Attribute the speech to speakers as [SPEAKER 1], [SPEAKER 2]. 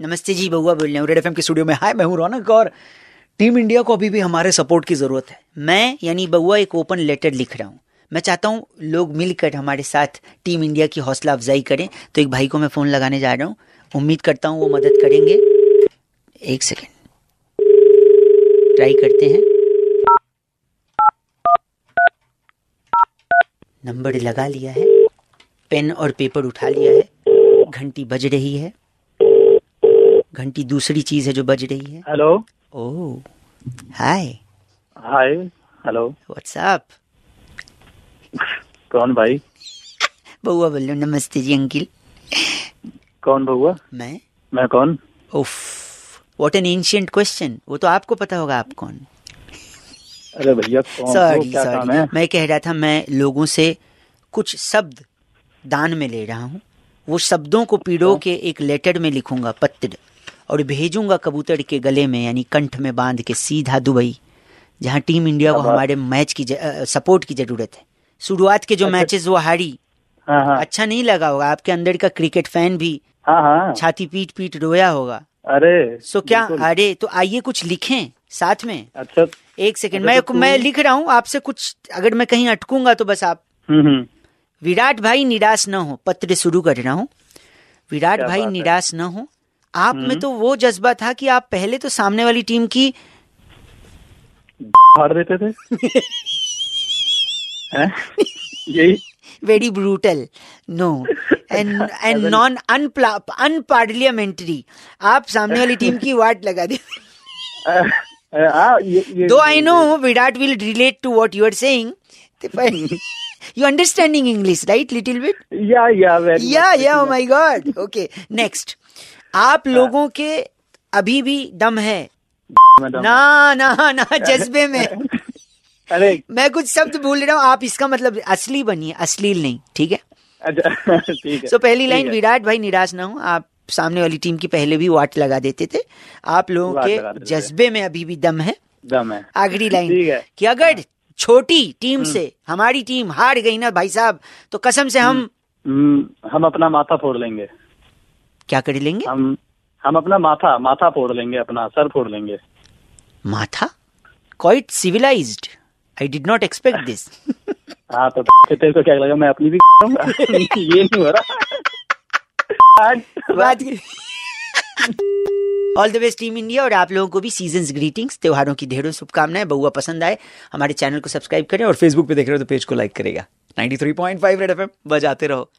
[SPEAKER 1] नमस्ते जी बउआ बोल रहे हैं। रेड एफएम के स्टूडियो में। हाय, मैं हूँ रौनक और टीम इंडिया को अभी भी हमारे सपोर्ट की ज़रूरत है। मैं, यानी बउआ एक ओपन लेटर लिख रहा हूँ। मैं चाहता हूँ लोग मिलकर हमारे साथ टीम इंडिया की हौसला अफजाई करें। तो एक भाई को मैं फ़ोन लगाने जा रहा हूँ। उम्मीद करता हूँ वो मदद करेंगे। एक सेकेंड। ट्राई करते हैं। नंबर लगा लिया है। पेन और पेपर उठा लिया है। घंटी बज रही है। घंटी दूसरी चीज़ है जो बज रही है।
[SPEAKER 2] Hello
[SPEAKER 1] oh hi
[SPEAKER 2] hi hello
[SPEAKER 1] what's up
[SPEAKER 2] कौन भाई?
[SPEAKER 1] बउआ बोलो नमस्ते जी अंकिल।
[SPEAKER 2] कौन बउआ
[SPEAKER 1] मैं?
[SPEAKER 2] मैं कौन?
[SPEAKER 1] उफ व्हाट एन एंशियंट क्वेश्चन वो तो आपको पता होगा आप कौन।
[SPEAKER 2] अरे भैया कौन?
[SPEAKER 1] सॉरी सॉरी मैं कह रहा था मैं लोगों से कुछ शब्द दान में ले रहा हूँ। वो शब्दों को पीड़ो के एक लेटर में लिखूँगा पत्र। और भेजूँगा कबूतर के गले में यानी कंठ में बाँध के सीधा दुबई जहाँ टीम इंडिया को हमारे मैच की सपोर्ट की ज़रूरत है। शुरुआत के जो
[SPEAKER 2] अच्छा।
[SPEAKER 1] मैचेस वो हारी।
[SPEAKER 2] हाँ हाँ।
[SPEAKER 1] अच्छा नहीं लगा होगा आपके अंदर का क्रिकेट फ़ैन भी
[SPEAKER 2] हाँ हाँ।
[SPEAKER 1] छाती पीट पीट रोया होगा।
[SPEAKER 2] अरे
[SPEAKER 1] सो क्या अरे तो आइए कुछ लिखें साथ में।
[SPEAKER 2] अच्छा।
[SPEAKER 1] एक सेकंड
[SPEAKER 2] अच्छा,
[SPEAKER 1] मैं
[SPEAKER 2] तो
[SPEAKER 1] मैं लिख रहा हूँ आपसे कुछ अगर मैं कहीं अटकूँगा तो बस आप।
[SPEAKER 2] हम्म हम्म।
[SPEAKER 1] विराट भाई निराश न हो पत्र शुरू कर रहा हूँ। विराट भाई निराश न हो आप में
[SPEAKER 2] हम्म।
[SPEAKER 1] तो वो जज्बा था कि आप पहले तो सामने वाली टीम की
[SPEAKER 2] फाड़ देते थे। यही?
[SPEAKER 1] Very brutal no and and non unparliamentary आप सामने वाली टीम की वाट लगा दी। Though I know Virat will relate to what you are saying you understanding English right little bit
[SPEAKER 2] yeah yeah very
[SPEAKER 1] yeah
[SPEAKER 2] much,
[SPEAKER 1] yeah
[SPEAKER 2] very
[SPEAKER 1] my god okay next आप लोगों के अभी भी दम है।
[SPEAKER 2] madam.
[SPEAKER 1] ना ना ना जज्बे में।
[SPEAKER 2] अरे।
[SPEAKER 1] मैं कुछ शब्द भूल रहा हूँ आप इसका मतलब असली बनिए अश्लील नहीं ठीक है?
[SPEAKER 2] अच्छा ठीक है
[SPEAKER 1] सो पहली लाइन विराट भाई निराश ना हो आप सामने वाली टीम की पहले भी वाट लगा देते थे। आप लोगों के जज्बे में अभी भी दम है।
[SPEAKER 2] दम है।
[SPEAKER 1] आखिरी लाइन
[SPEAKER 2] है।
[SPEAKER 1] कि अगर छोटी टीम से हमारी टीम हार गई ना भाई साहब तो कसम से हम
[SPEAKER 2] हम्म, हम अपना माथा फोड़ लेंगे।
[SPEAKER 1] क्या कर लेंगे?
[SPEAKER 2] हम हम अपना माथा माथा फोड़ लेंगे अपना सर फोड़ लेंगे।
[SPEAKER 1] माथा? Quite civilized I did not expect this
[SPEAKER 2] हाँ तो तेरे को क्या लगा मैं अपनी भी ये नहीं हो रहा।
[SPEAKER 1] All the best team India और आप लोगों को भी सीज़न ग्रीटिंग्स त्योहारों की ढेरों शुभकामनाएँ। बहुआ पसंद आए हमारे चैनल को सब्सक्राइब करें और फेसबुक पे देख रहे हो तो पेज को लाइक करेगा। 93.5 रेड एफएम बजाते रहो।